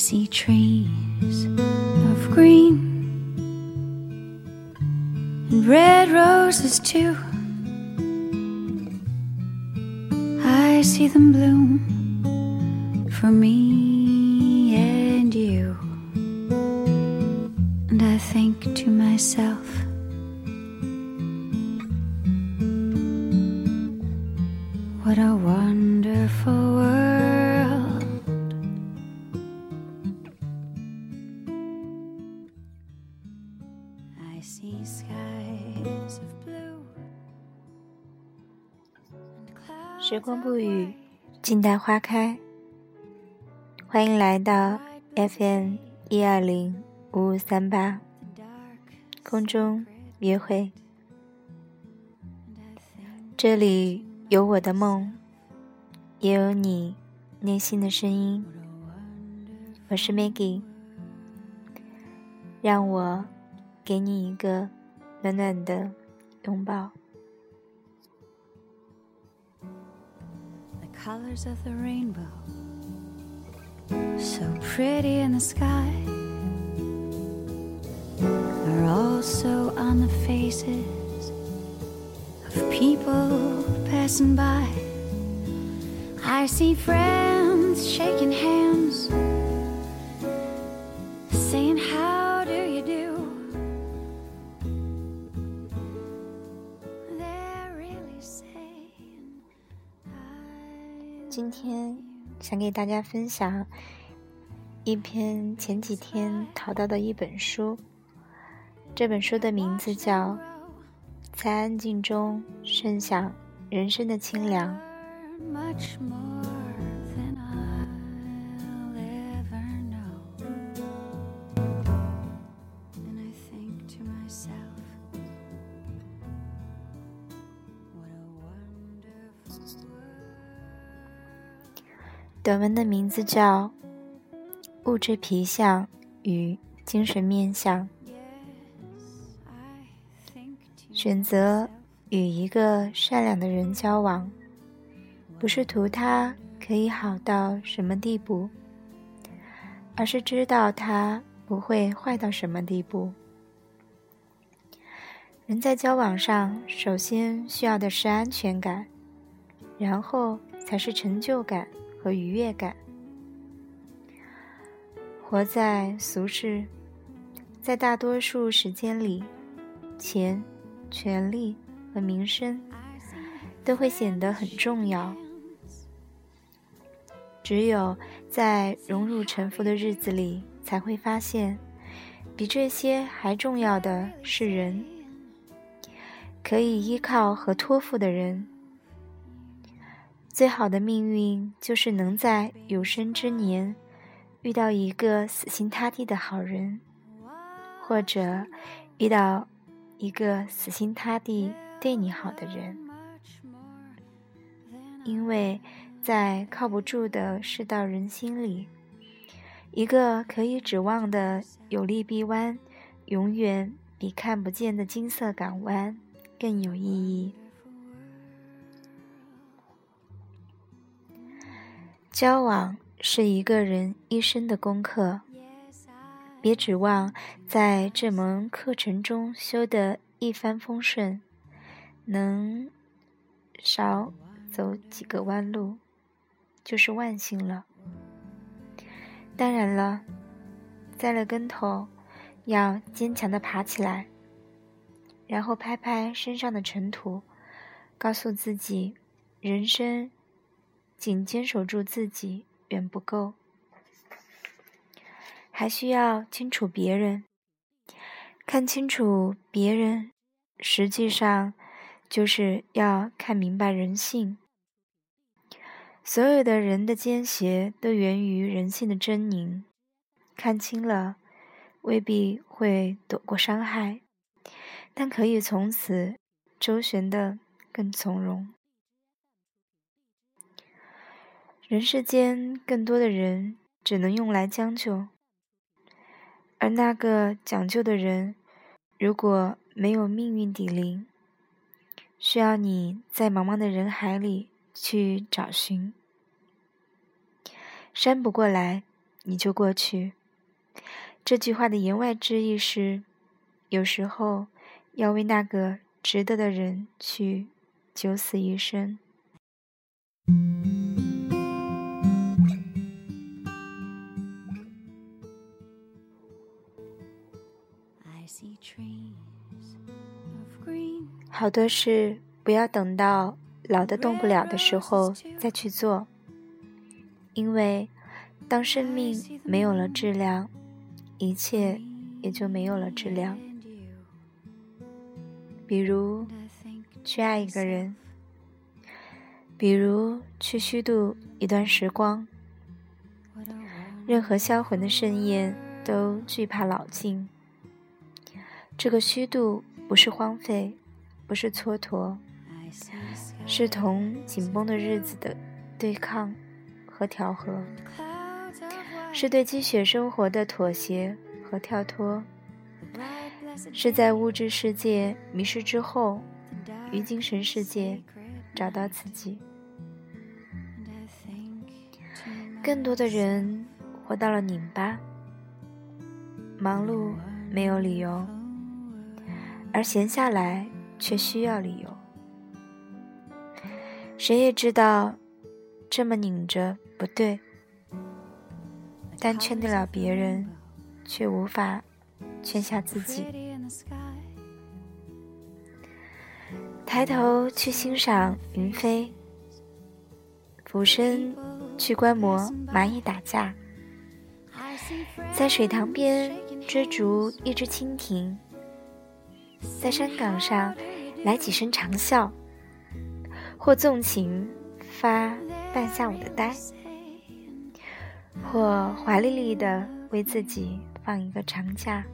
see trees of green and red roses too. I see them bloom for me and you. And I think to myself, what a wonderful world. 时光不语，静待花开。欢迎来到 FM 一二零五五三八空中约会，这里有我的梦，也有你内心的声音。我是 Maggie，让我给你一个暖暖的拥抱。Colors of the rainbow, so pretty in the sky, are also on the faces of people passing by. I see friends shaking hands, 今天想给大家分享一篇前几天淘到的一本书，这本书的名字叫《在安静中盛享人生的清凉》。短文的名字叫《物质皮相与精神面相》，选择与一个善良的人交往，不是图他可以好到什么地步，而是知道他不会坏到什么地步。人在交往上，首先需要的是安全感，然后才是成就感和愉悦感。活在俗世，在大多数时间里，钱、权力和名声都会显得很重要。只有在荣辱沉浮的日子里，才会发现，比这些还重要的是人，可以依靠和托付的人。最好的命运就是能在有生之年遇到一个死心塌地的好人，或者遇到一个死心塌地对你好的人。因为在靠不住的世道人心里，一个可以指望的有利臂弯，永远比看不见的金色港湾更有意义。交往是一个人一生的功课，别指望在这门课程中修得一帆风顺，能少走几个弯路，就是万幸了。当然了，栽了跟头，要坚强的爬起来，然后拍拍身上的尘土，告诉自己，人生仅坚守住自己远不够。还需要清楚别人，看清楚别人，实际上就是要看明白人性。所有的人的奸邪都源于人性的狰狞，看清了，未必会躲过伤害，但可以从此周旋的更从容。人世间更多的人只能用来将就。而那个讲究的人，如果没有命运抵临，需要你在茫茫的人海里去找寻。山不过来，你就过去。这句话的言外之意是，有时候要为那个值得的人去九死一生。好多事不要等到老的动不了的时候再去做，因为当生命没有了质量，一切也就没有了质量。比如去爱一个人，比如去虚度一段时光。任何销魂的盛宴都惧怕老境，这个虚度不是荒废。不是蹉跎，是同紧绷的日子的对抗和调和，是对积雪生活的妥协和跳脱，是在物质世界迷失之后，于精神世界找到自己。更多的人活到了拧巴，忙碌没有理由，而闲下来。却需要理由。谁也知道，这么拧着不对，但劝得了别人，却无法劝下自己。抬头去欣赏云飞，俯身去观摩蚂蚁打架，在水塘边追逐一只蜻蜓。在山岗上来几声长啸，或纵情发半下午的呆，或华丽丽的为自己放一个长假。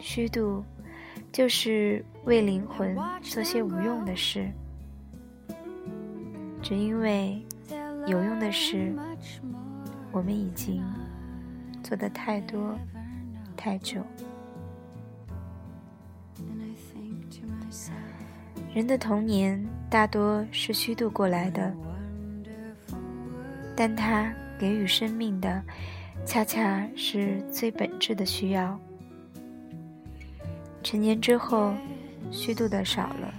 虚度，就是为灵魂做些无用的事，只因为有用的事，我们已经做的太多太久。人的童年大多是虚度过来的，但他给予生命的，恰恰是最本质的需要。成年之后，虚度的少了，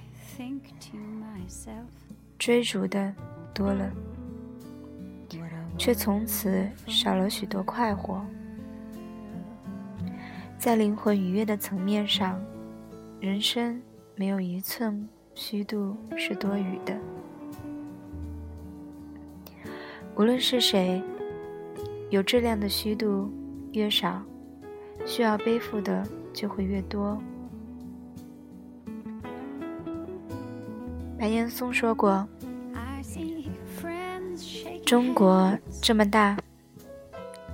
追逐的多了，却从此少了许多快活。在灵魂愉悦的层面上，人生没有一寸。虚度是多余的。无论是谁，有质量的虚度越少，需要背负的就会越多。白岩松说过：“中国这么大，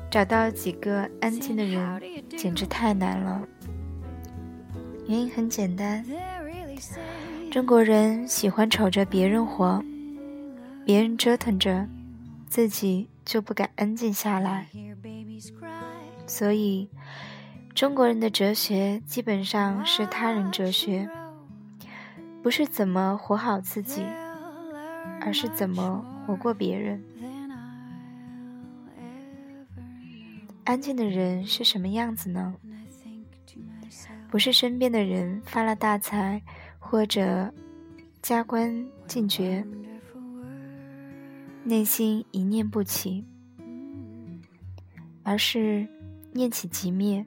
找到几个安静的人简直太难了。原因很简单。”中国人喜欢瞅着别人活，别人折腾着，自己就不敢安静下来。所以，中国人的哲学基本上是他人哲学，不是怎么活好自己，而是怎么活过别人。安静的人是什么样子呢？不是身边的人发了大财。或者加官进爵，内心一念不起，而是念起即灭，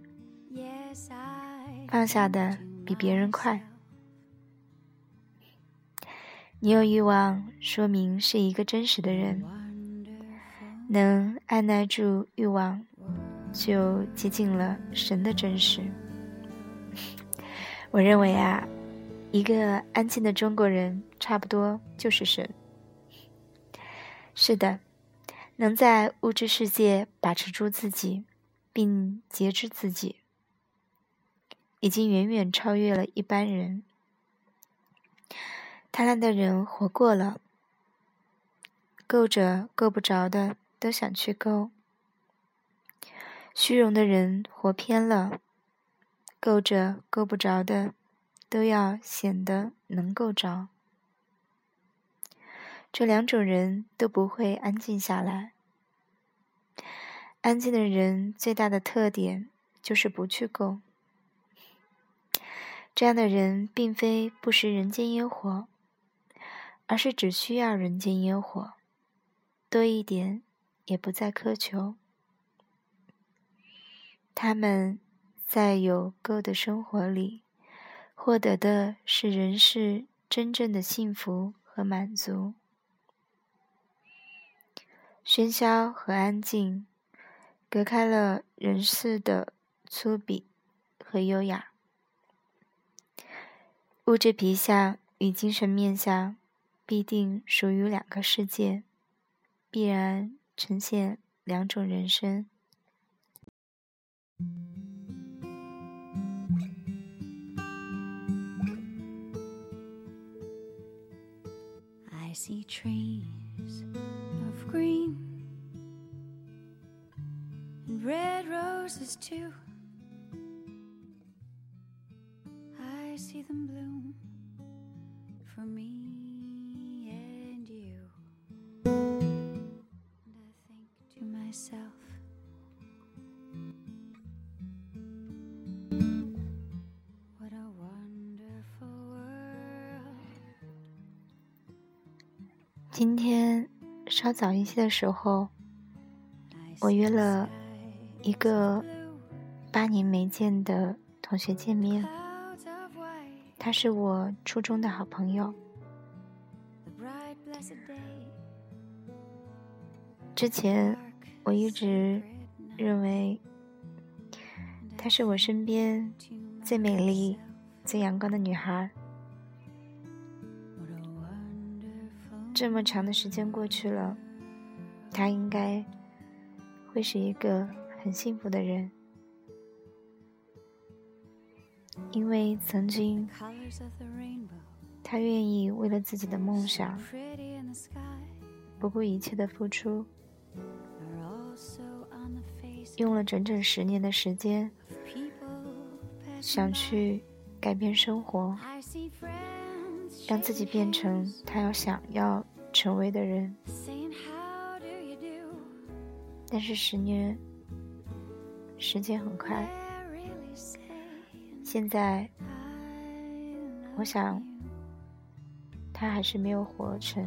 放下的比别人快。你有欲望，说明是一个真实的人，能按耐住欲望，就接近了神的真实。我认为啊。一个安静的中国人，差不多就是神。是的，能在物质世界把持住自己，并节制自己，已经远远超越了一般人。贪婪的人活过了，够着够不着的都想去够；虚荣的人活偏了，够着够不着的。都要显得能够着，这两种人都不会安静下来。安静的人最大的特点就是不去够。这样的人并非不食人间烟火，而是只需要人间烟火，多一点也不再苛求。他们在有够的生活里，获得的是人世真正的幸福和满足。喧嚣和安静，隔开了人世的粗鄙和优雅。物质皮相与精神面相，必定属于两个世界，必然呈现两种人生。See trees of green and red roses too. 今天稍早一些的时候，我约了一个八年没见的同学见面。她是我初中的好朋友。之前我一直认为她是我身边最美丽、最阳光的女孩。这么长的时间过去了他应该会是一个很幸福的人。因为曾经他愿意为了自己的梦想不顾一切的付出用了整整十年的时间想去改变生活。让自己变成他要想要成为的人，但是十年时间很快，现在我想他还是没有活成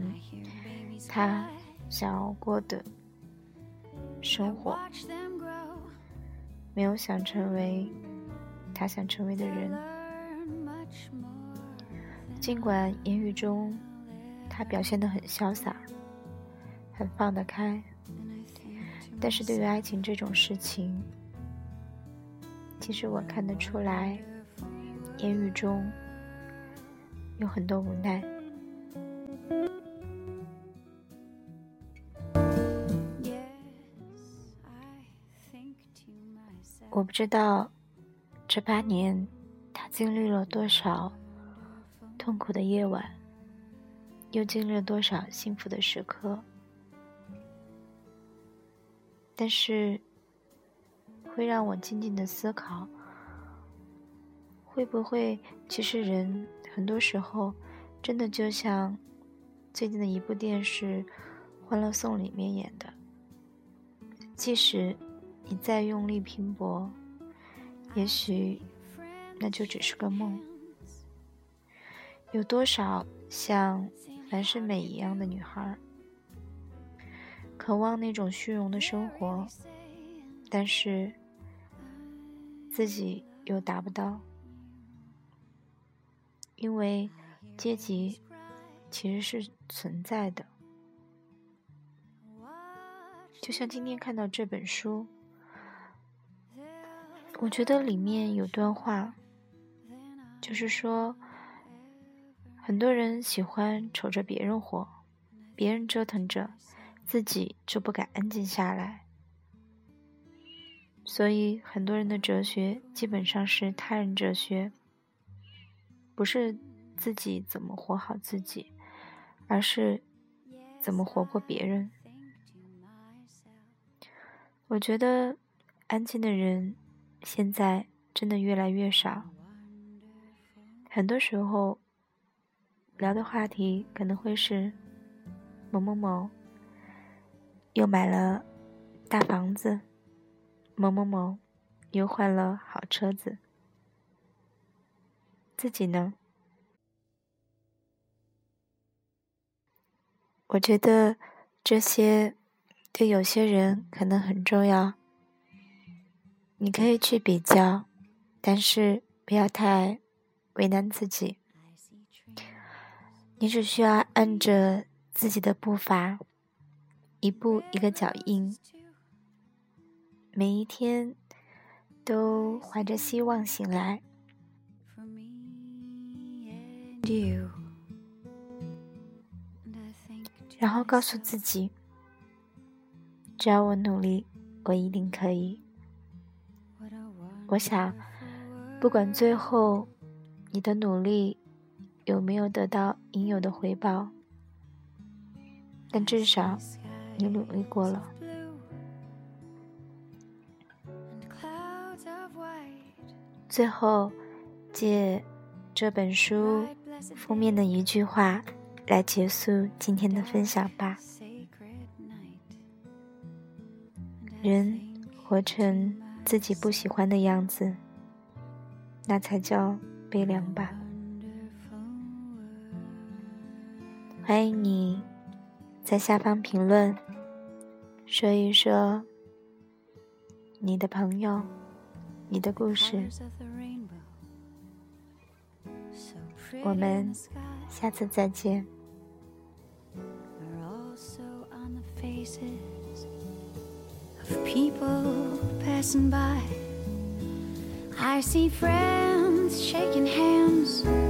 他想要过的生活，没有想成为他想成为的人。尽管言语中他表现得很潇洒，很放得开，但是对于爱情这种事情，其实我看得出来，言语中有很多无奈。我不知道这八年他经历了多少痛苦的夜晚，又经历了多少幸福的时刻，但是会让我静静的思考，会不会其实人很多时候真的就像最近的一部电视《欢乐颂》里面演的，即使你再用力拼搏，也许那就只是个梦。有多少像樊胜美一样的女孩，渴望那种虚荣的生活，但是自己又达不到，因为阶级其实是存在的。就像今天看到这本书，我觉得里面有段话，就是说，很多人喜欢瞅着别人活，别人折腾着，自己就不敢安静下来。所以，很多人的哲学基本上是他人哲学，不是自己怎么活好自己，而是怎么活过别人。我觉得安静的人现在真的越来越少。很多时候聊的话题可能会是某某某又买了大房子，某某某又换了好车子，自己呢？我觉得这些对有些人可能很重要，你可以去比较，但是不要太为难自己。你只需要按着自己的步伐，一步一个脚印，每一天都怀着希望醒来。然后告诉自己，只要我努力，我一定可以。我想，不管最后你的努力。有没有得到应有的回报？但至少你努力过了。最后，借这本书封面的一句话来结束今天的分享吧：人活成自己不喜欢的样子，那才叫悲凉吧。欢迎你，在下方评论，说一说你的朋友、你的故事。我们下次再见。watch them grow